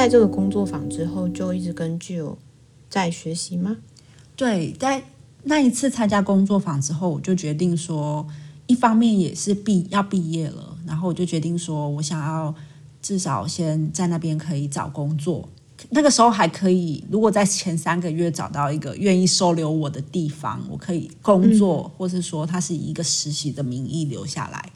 在这个工作坊之后，就一直跟 Jill 在学习吗？对，在那一次参加工作坊之后，我就决定说，一方面也是毕要毕业了，然后我就决定说我想要至少先在那边可以找工作。那个时候还可以，如果在前三个月找到一个愿意收留我的地方，我可以工作，嗯、或是说他是以一个实习的名义留下来。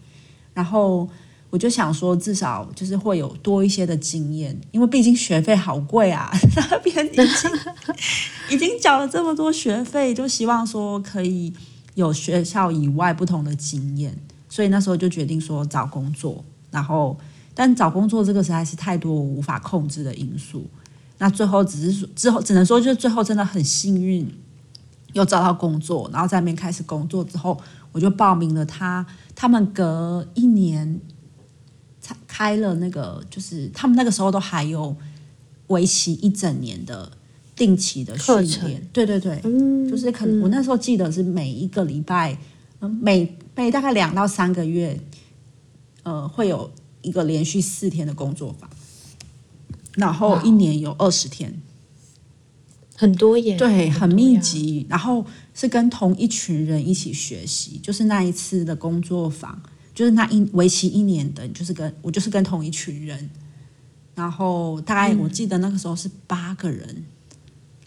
然后我就想说，至少就是会有多一些的经验，因为毕竟学费好贵啊，那边已经 已经缴了这么多学费，就希望说可以有学校以外不同的经验。所以那时候就决定说找工作，然后但找工作这个实在是太多我无法控制的因素。那最后只是说，之后只能说，就是最后真的很幸运，又找到工作，然后在那边开始工作之后，我就报名了他。他们隔一年才开了那个，就是他们那个时候都还有为期一整年的定期的训练。对对对，嗯，就是可能我那时候记得是每一个礼拜，嗯，每每大概两到三个月，呃，会有一个连续四天的工作坊。然后一年有二十天，很多耶，对，很密集。然后是跟同一群人一起学习，就是那一次的工作坊，就是那一为期一年的，就是跟我就是跟同一群人。然后大概我记得那个时候是八个人，嗯、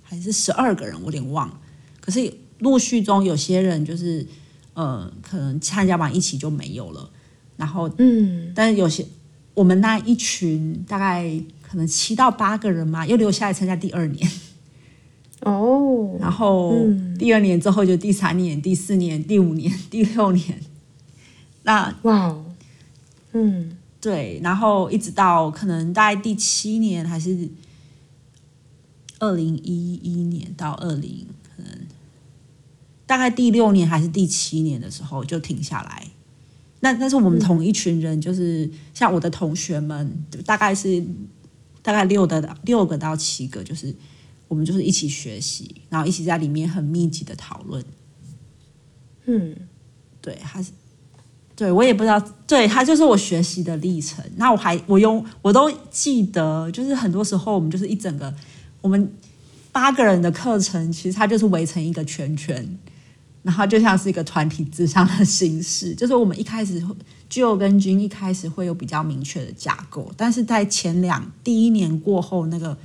还是十二个人，我有点忘了。可是陆续中有些人就是呃，可能参加完一起就没有了。然后嗯，但是有些我们那一群大概。可能七到八个人嘛，又留下来参加第二年。哦，然后第二年之后就第三年、第四年、第五年、第六年。那哇，嗯，对，然后一直到可能大概第七年还是二零一一年到二零，可能大概第六年还是第七年的时候就停下来。那那是我们同一群人，就是像我的同学们，大概是。大概六的六个到七个，就是我们就是一起学习，然后一起在里面很密集的讨论。嗯，对，还是对我也不知道，对他就是我学习的历程。那我还我用我都记得，就是很多时候我们就是一整个我们八个人的课程，其实它就是围成一个圈圈，然后就像是一个团体咨商的形式，就是我们一开始。就跟君一开始会有比较明确的架构，但是在前两第一年过后，那个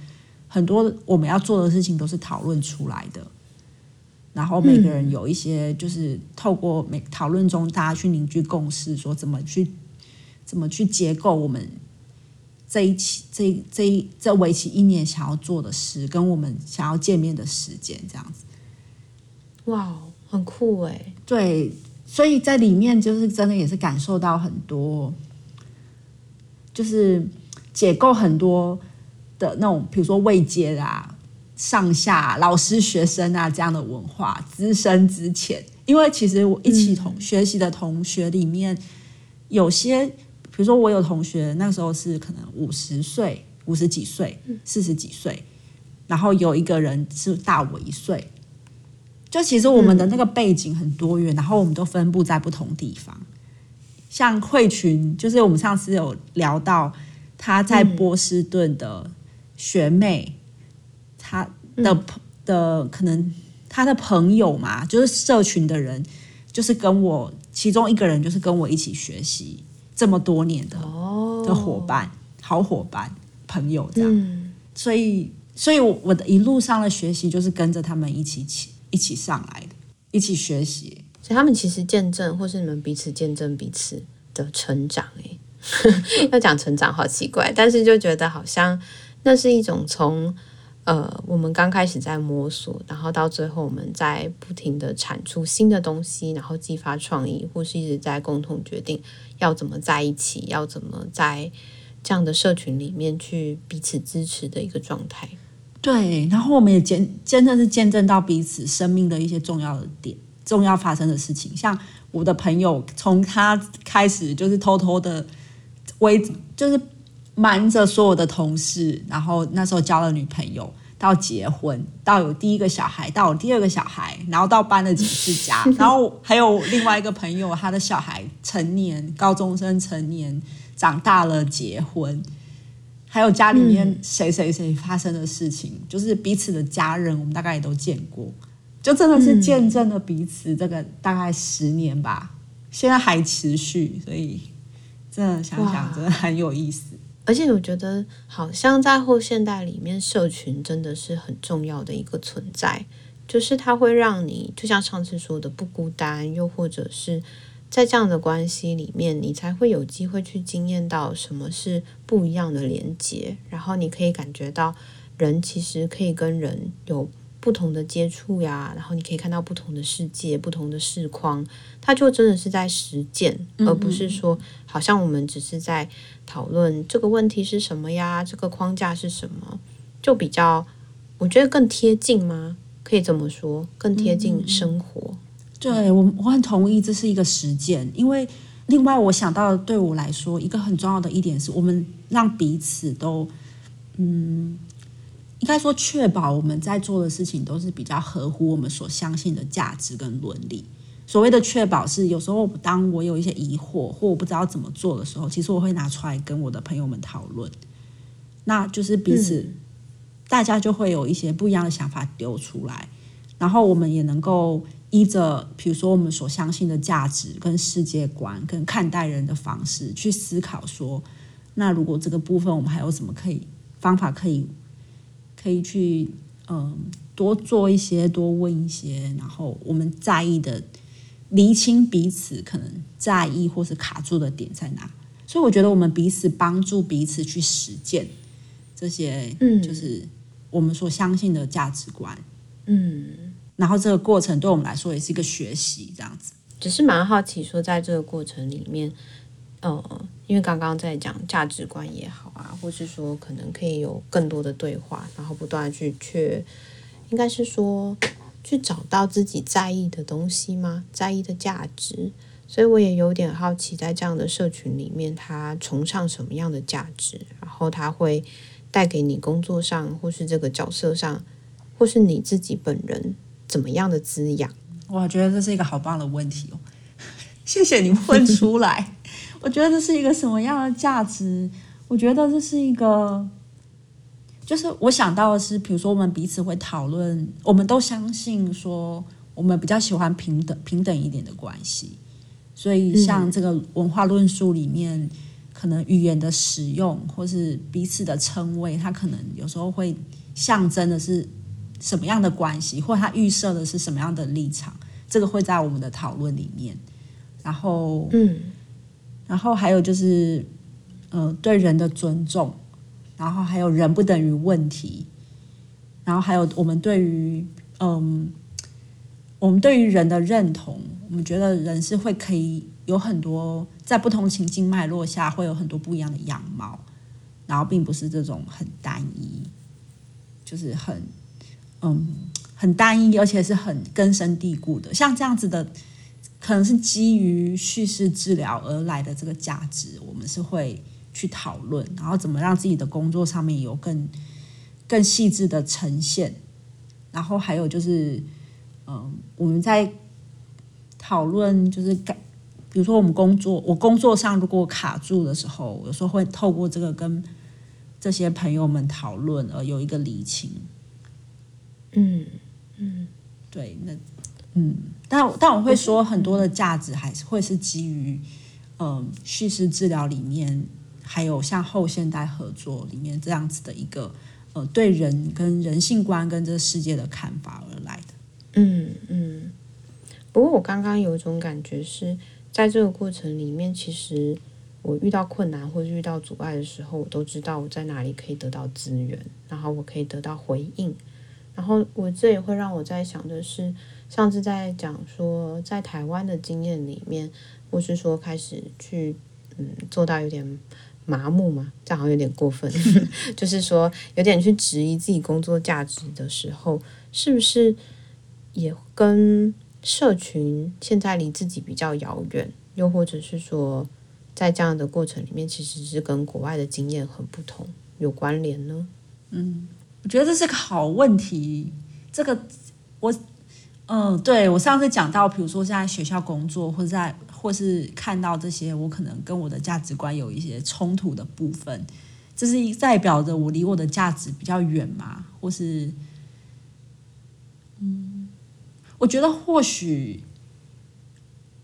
很多我们要做的事情都是讨论出来的，然后每个人有一些就是透过每讨论中大家去凝聚共识，说怎么去怎么去结构我们这一期这这一这为期一年想要做的事，跟我们想要见面的时间这样子。哇，很酷哎！对。所以在里面就是真的也是感受到很多，就是解构很多的那种，比如说未接啊、上下老师、学生啊这样的文化，资深之浅。因为其实我一起同学习的同学里面，有些比如说我有同学那时候是可能五十岁、五十几岁、四十几岁，然后有一个人是大我一岁。就其实我们的那个背景很多元，嗯、然后我们都分布在不同地方。像慧群，就是我们上次有聊到他在波士顿的学妹，他的、嗯、的可能他的朋友嘛，就是社群的人，就是跟我其中一个人，就是跟我一起学习这么多年的、哦、的伙伴，好伙伴朋友这样。嗯、所以，所以我的一路上的学习就是跟着他们一起起。一起上来的，一起学习，所以他们其实见证，或是你们彼此见证彼此的成长。哎，要讲成长好奇怪，但是就觉得好像那是一种从呃，我们刚开始在摸索，然后到最后我们在不停的产出新的东西，然后激发创意，或是一直在共同决定要怎么在一起，要怎么在这样的社群里面去彼此支持的一个状态。对，然后我们也见真的是见证到彼此生命的一些重要的点，重要发生的事情。像我的朋友，从他开始就是偷偷的围，就是瞒着所有的同事，然后那时候交了女朋友，到结婚，到有第一个小孩，到有第二个小孩，然后到搬了几次家，然后还有另外一个朋友，他的小孩成年，高中生成年，长大了结婚。还有家里面谁谁谁发生的事情，嗯、就是彼此的家人，我们大概也都见过，就真的是见证了彼此这个大概十年吧，嗯、现在还持续，所以真的想想真的很有意思。而且我觉得，好像在后现代里面，社群真的是很重要的一个存在，就是它会让你，就像上次说的，不孤单，又或者是在这样的关系里面，你才会有机会去经验到什么是不一样的连接，然后你可以感觉到人其实可以跟人有不同的接触呀，然后你可以看到不同的世界、不同的视框，它就真的是在实践，而不是说好像我们只是在。讨论这个问题是什么呀？这个框架是什么？就比较，我觉得更贴近吗？可以这么说，更贴近生活。嗯、对我，我很同意，这是一个实践。因为另外，我想到对我来说，一个很重要的一点是我们让彼此都，嗯，应该说确保我们在做的事情都是比较合乎我们所相信的价值跟伦理。所谓的确保是，有时候当我有一些疑惑或我不知道怎么做的时候，其实我会拿出来跟我的朋友们讨论，那就是彼此、嗯、大家就会有一些不一样的想法丢出来，然后我们也能够依着，比如说我们所相信的价值跟世界观跟看待人的方式去思考说，那如果这个部分我们还有什么可以方法可以可以去嗯多做一些多问一些，然后我们在意的。厘清彼此可能在意或是卡住的点在哪，所以我觉得我们彼此帮助彼此去实践这些，嗯，就是我们所相信的价值观，嗯，然后这个过程对我们来说也是一个学习，这样子。只是蛮好奇说，在这个过程里面，呃，因为刚刚在讲价值观也好啊，或是说可能可以有更多的对话，然后不断去去，应该是说。去找到自己在意的东西吗？在意的价值，所以我也有点好奇，在这样的社群里面，他崇尚什么样的价值？然后他会带给你工作上，或是这个角色上，或是你自己本人怎么样的滋养？我觉得这是一个好棒的问题哦！谢谢你问出来。我觉得这是一个什么样的价值？我觉得这是一个。就是我想到的是，比如说我们彼此会讨论，我们都相信说，我们比较喜欢平等、平等一点的关系。所以像这个文化论述里面，可能语言的使用或是彼此的称谓，它可能有时候会象征的是什么样的关系，或它预设的是什么样的立场，这个会在我们的讨论里面。然后，嗯，然后还有就是，呃，对人的尊重。然后还有人不等于问题，然后还有我们对于嗯，我们对于人的认同，我们觉得人是会可以有很多在不同情境脉络下会有很多不一样的样貌，然后并不是这种很单一，就是很嗯很单一，而且是很根深蒂固的，像这样子的，可能是基于叙事治疗而来的这个价值，我们是会。去讨论，然后怎么让自己的工作上面有更更细致的呈现，然后还有就是，嗯，我们在讨论就是改，比如说我们工作，我工作上如果卡住的时候，有时候会透过这个跟这些朋友们讨论，而有一个理清。嗯嗯，对，那嗯，但但我会说很多的价值还是会是基于嗯叙事治疗里面。还有像后现代合作里面这样子的一个呃，对人跟人性观跟这个世界的看法而来的。嗯嗯。不过我刚刚有一种感觉是在这个过程里面，其实我遇到困难或者遇到阻碍的时候，我都知道我在哪里可以得到资源，然后我可以得到回应。然后我这也会让我在想的是，上次在讲说在台湾的经验里面，或是说开始去嗯做到有点。麻木嘛，这样好像有点过分。就是说，有点去质疑自己工作价值的时候，是不是也跟社群现在离自己比较遥远？又或者是说，在这样的过程里面，其实是跟国外的经验很不同，有关联呢？嗯，我觉得这是个好问题。这个我，嗯，对，我上次讲到，比如说在学校工作，或者在。或是看到这些，我可能跟我的价值观有一些冲突的部分，这是代表着我离我的价值比较远嘛？或是，嗯，我觉得或许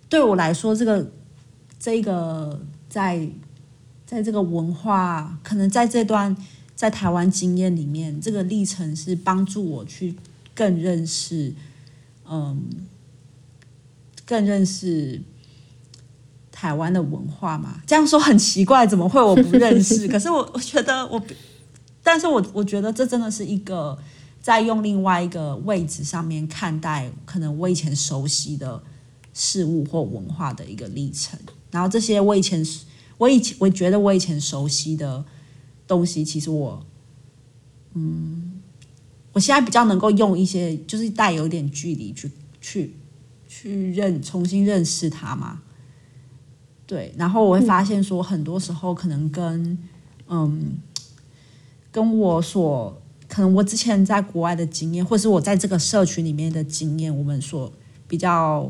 对我来说，这个这个在在这个文化，可能在这段在台湾经验里面，这个历程是帮助我去更认识，嗯，更认识。台湾的文化嘛，这样说很奇怪，怎么会我不认识？可是我我觉得我，但是我我觉得这真的是一个在用另外一个位置上面看待可能我以前熟悉的事物或文化的一个历程。然后这些我以前我以前我觉得我以前熟悉的东西，其实我嗯，我现在比较能够用一些就是带有点距离去去去认重新认识他嘛。对，然后我会发现说，很多时候可能跟嗯，跟我所可能我之前在国外的经验，或是我在这个社群里面的经验，我们所比较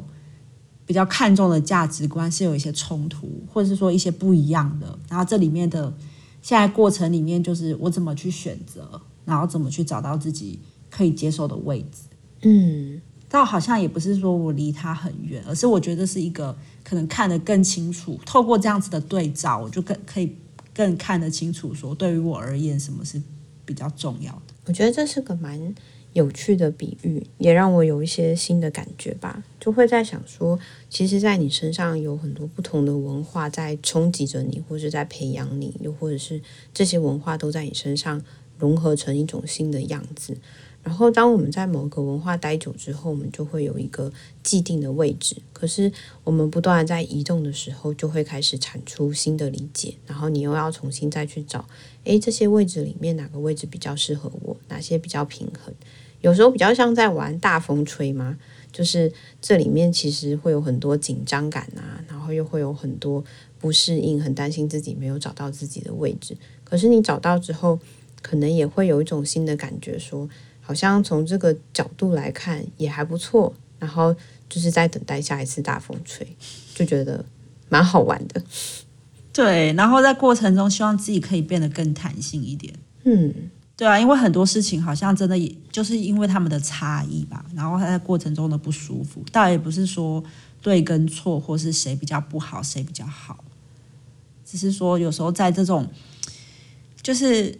比较看重的价值观是有一些冲突，或者是说一些不一样的。然后这里面的现在过程里面，就是我怎么去选择，然后怎么去找到自己可以接受的位置。嗯。倒好像也不是说我离他很远，而是我觉得是一个可能看得更清楚。透过这样子的对照，我就更可以更看得清楚，说对于我而言，什么是比较重要的。我觉得这是个蛮有趣的比喻，也让我有一些新的感觉吧。就会在想说，其实，在你身上有很多不同的文化在冲击着你，或者在培养你，又或者是这些文化都在你身上融合成一种新的样子。然后，当我们在某个文化待久之后，我们就会有一个既定的位置。可是，我们不断在移动的时候，就会开始产出新的理解。然后，你又要重新再去找，诶，这些位置里面哪个位置比较适合我？哪些比较平衡？有时候比较像在玩大风吹嘛，就是这里面其实会有很多紧张感啊，然后又会有很多不适应，很担心自己没有找到自己的位置。可是你找到之后，可能也会有一种新的感觉，说。好像从这个角度来看也还不错，然后就是在等待下一次大风吹，就觉得蛮好玩的。对，然后在过程中希望自己可以变得更弹性一点。嗯，对啊，因为很多事情好像真的也就是因为他们的差异吧，然后他在过程中的不舒服，倒也不是说对跟错，或是谁比较不好，谁比较好，只是说有时候在这种就是。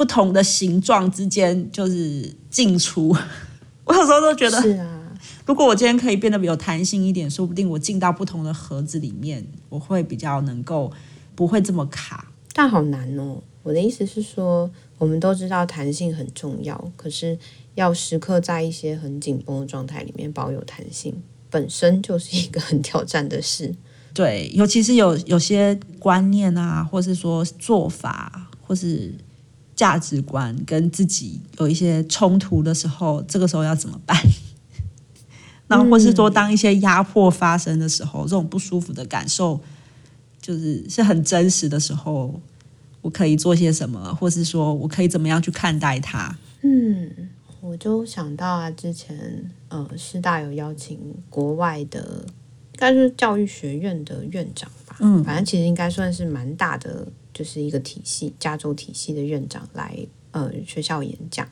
不同的形状之间就是进出，我有时候都觉得，是啊，如果我今天可以变得有弹性一点，说不定我进到不同的盒子里面，我会比较能够不会这么卡。但好难哦。我的意思是说，我们都知道弹性很重要，可是要时刻在一些很紧绷的状态里面保有弹性，本身就是一个很挑战的事。对，尤其是有有些观念啊，或是说做法，或是。价值观跟自己有一些冲突的时候，这个时候要怎么办？那或是说，当一些压迫发生的时候，这种不舒服的感受，就是是很真实的时候，我可以做些什么，或是说我可以怎么样去看待它？嗯，我就想到啊，之前呃，师大有邀请国外的，应该是教育学院的院长吧，嗯，反正其实应该算是蛮大的。就是一个体系，加州体系的院长来呃学校演讲，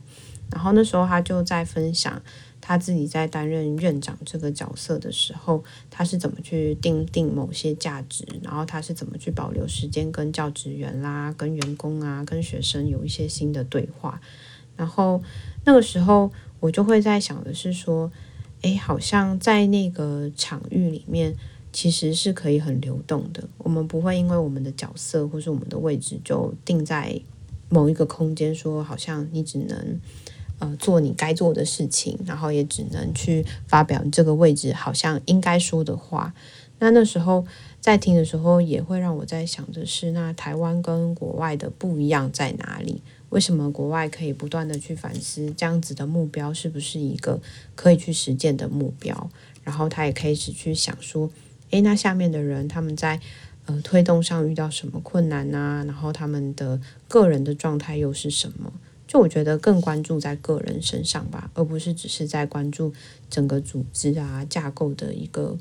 然后那时候他就在分享他自己在担任院长这个角色的时候，他是怎么去订定某些价值，然后他是怎么去保留时间跟教职员啦、跟员工啊、跟学生有一些新的对话，然后那个时候我就会在想的是说，诶，好像在那个场域里面。其实是可以很流动的，我们不会因为我们的角色或是我们的位置就定在某一个空间，说好像你只能呃做你该做的事情，然后也只能去发表你这个位置好像应该说的话。那那时候在听的时候，也会让我在想的是，那台湾跟国外的不一样在哪里？为什么国外可以不断的去反思这样子的目标是不是一个可以去实践的目标？然后他也开始去想说。诶，那下面的人他们在呃推动上遇到什么困难啊？然后他们的个人的状态又是什么？就我觉得更关注在个人身上吧，而不是只是在关注整个组织啊架构的一个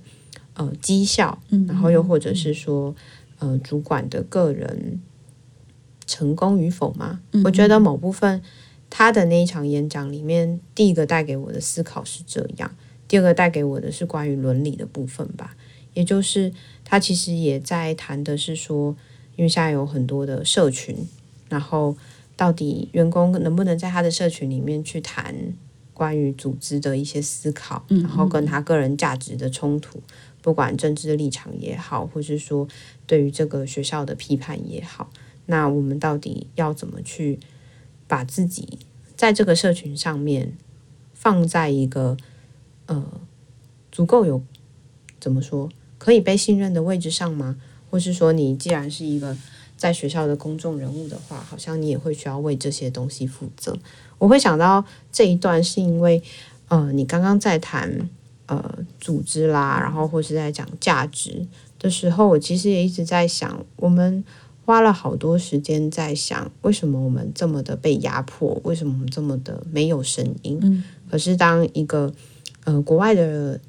呃绩效，然后又或者是说呃主管的个人成功与否吗？嗯嗯，我觉得某部分他的那一场演讲里面，第一个带给我的思考是这样，第二个带给我的是关于伦理的部分吧。也就是他其实也在谈的是说，因为现在有很多的社群，然后到底员工能不能在他的社群里面去谈关于组织的一些思考，然后跟他个人价值的冲突，不管政治的立场也好，或是说对于这个学校的批判也好，那我们到底要怎么去把自己在这个社群上面放在一个呃足够有怎么说？可以被信任的位置上吗？或是说，你既然是一个在学校的公众人物的话，好像你也会需要为这些东西负责。我会想到这一段，是因为，呃，你刚刚在谈呃组织啦，然后或是在讲价值的时候，我其实也一直在想，我们花了好多时间在想，为什么我们这么的被压迫？为什么我们这么的没有声音？嗯。可是当一个呃国外的。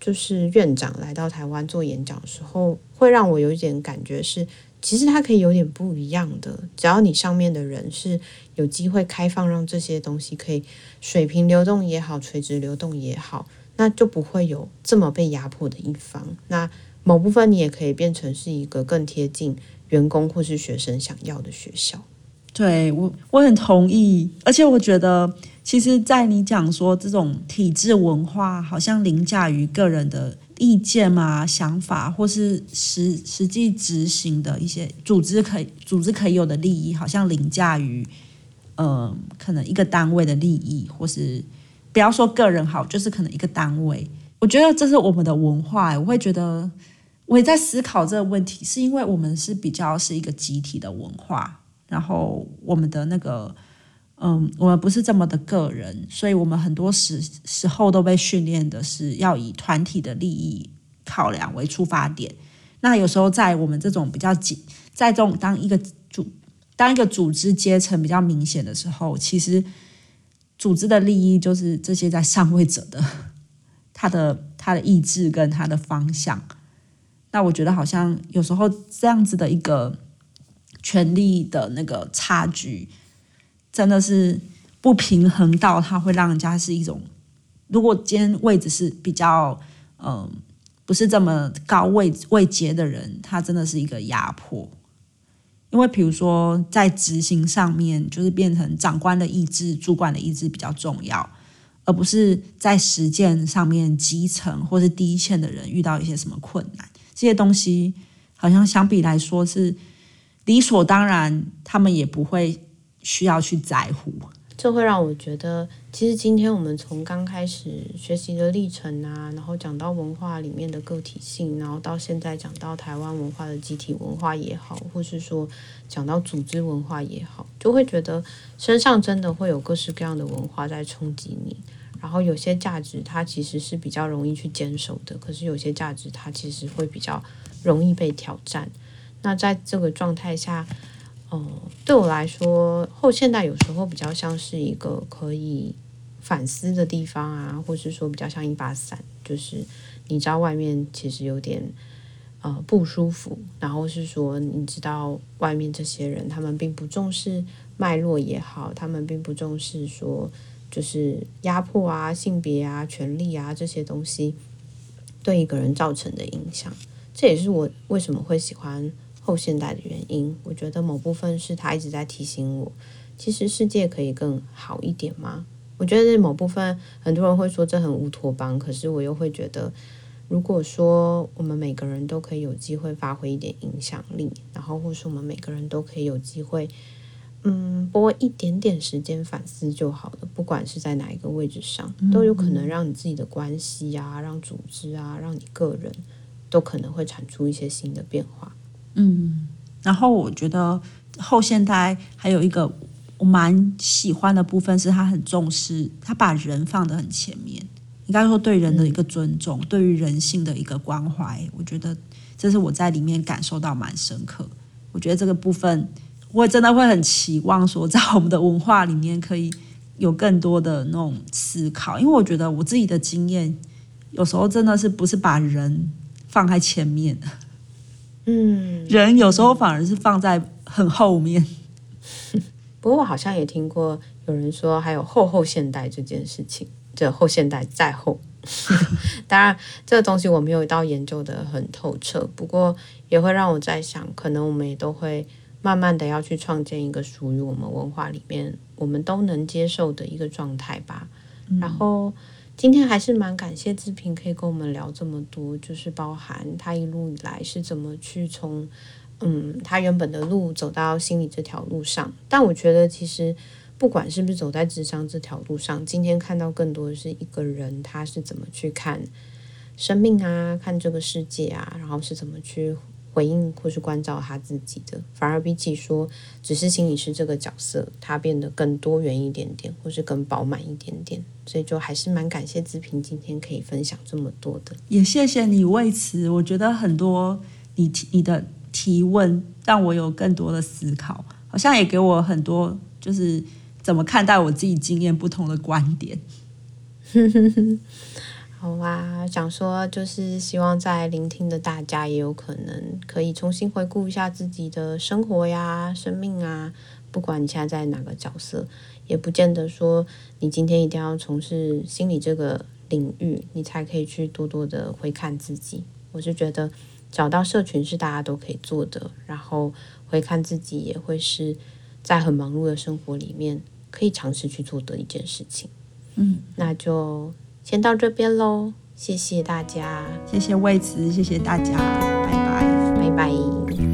就是院长来到台湾做演讲的时候，会让我有一点感觉是，其实他可以有点不一样的。只要你上面的人是有机会开放，让这些东西可以水平流动也好，垂直流动也好，那就不会有这么被压迫的一方。那某部分你也可以变成是一个更贴近员工或是学生想要的学校。对，我我很同意，而且我觉得。其实，在你讲说这种体制文化好像凌驾于个人的意见嘛、想法，或是实实际执行的一些组织可以组织可以有的利益，好像凌驾于呃可能一个单位的利益，或是不要说个人好，就是可能一个单位。我觉得这是我们的文化，我会觉得我也在思考这个问题，是因为我们是比较是一个集体的文化，然后我们的那个。嗯，我们不是这么的个人，所以我们很多时时候都被训练的是要以团体的利益考量为出发点。那有时候在我们这种比较紧，在这种当一个组当一个组织阶层比较明显的时候，其实组织的利益就是这些在上位者的他的他的意志跟他的方向。那我觉得好像有时候这样子的一个权力的那个差距。真的是不平衡到，它会让人家是一种。如果今天位置是比较，嗯，不是这么高位位阶的人，他真的是一个压迫。因为比如说在执行上面，就是变成长官的意志、主管的意志比较重要，而不是在实践上面基层或是第一线的人遇到一些什么困难，这些东西好像相比来说是理所当然，他们也不会。需要去在乎，这会让我觉得，其实今天我们从刚开始学习的历程啊，然后讲到文化里面的个体性，然后到现在讲到台湾文化的集体文化也好，或是说讲到组织文化也好，就会觉得身上真的会有各式各样的文化在冲击你。然后有些价值它其实是比较容易去坚守的，可是有些价值它其实会比较容易被挑战。那在这个状态下。哦、嗯，对我来说，后现代有时候比较像是一个可以反思的地方啊，或是说比较像一把伞，就是你知道外面其实有点呃不舒服，然后是说你知道外面这些人他们并不重视脉络也好，他们并不重视说就是压迫啊、性别啊、权力啊这些东西对一个人造成的影响，这也是我为什么会喜欢。后现代的原因，我觉得某部分是他一直在提醒我，其实世界可以更好一点吗？我觉得某部分很多人会说这很乌托邦，可是我又会觉得，如果说我们每个人都可以有机会发挥一点影响力，然后或是我们每个人都可以有机会，嗯，拨一点点时间反思就好了，不管是在哪一个位置上，都有可能让你自己的关系啊，让组织啊，让你个人都可能会产出一些新的变化。嗯，然后我觉得后现代还有一个我蛮喜欢的部分是，他很重视，他把人放得很前面。应该说对人的一个尊重，对于人性的一个关怀，我觉得这是我在里面感受到蛮深刻。我觉得这个部分，我真的会很期望说，在我们的文化里面可以有更多的那种思考，因为我觉得我自己的经验，有时候真的是不是把人放在前面。嗯，人有时候反而是放在很后面，不过我好像也听过有人说，还有后后现代这件事情，这后现代再后。当然，这个东西我没有到研究的很透彻，不过也会让我在想，可能我们也都会慢慢的要去创建一个属于我们文化里面我们都能接受的一个状态吧。嗯、然后今天还是蛮感谢志平可以跟我们聊这么多，就是包含他一路以来是怎么去从嗯他原本的路走到心理这条路上。但我觉得其实。不管是不是走在智商这条路上，今天看到更多的是一个人他是怎么去看生命啊，看这个世界啊，然后是怎么去回应或是关照他自己的。反而比起说只是心理师这个角色，他变得更多元一点点，或是更饱满一点点。所以就还是蛮感谢志平今天可以分享这么多的，也谢谢你为此，我觉得很多你提你的提问让我有更多的思考，好像也给我很多就是。怎么看待我自己经验不同的观点？好啊，想说就是希望在聆听的大家也有可能可以重新回顾一下自己的生活呀、生命啊。不管你现在在哪个角色，也不见得说你今天一定要从事心理这个领域，你才可以去多多的回看自己。我是觉得找到社群是大家都可以做的，然后回看自己也会是在很忙碌的生活里面。可以尝试去做的一件事情，嗯，那就先到这边喽，谢谢大家，谢谢魏慈，谢谢大家，拜拜，拜拜。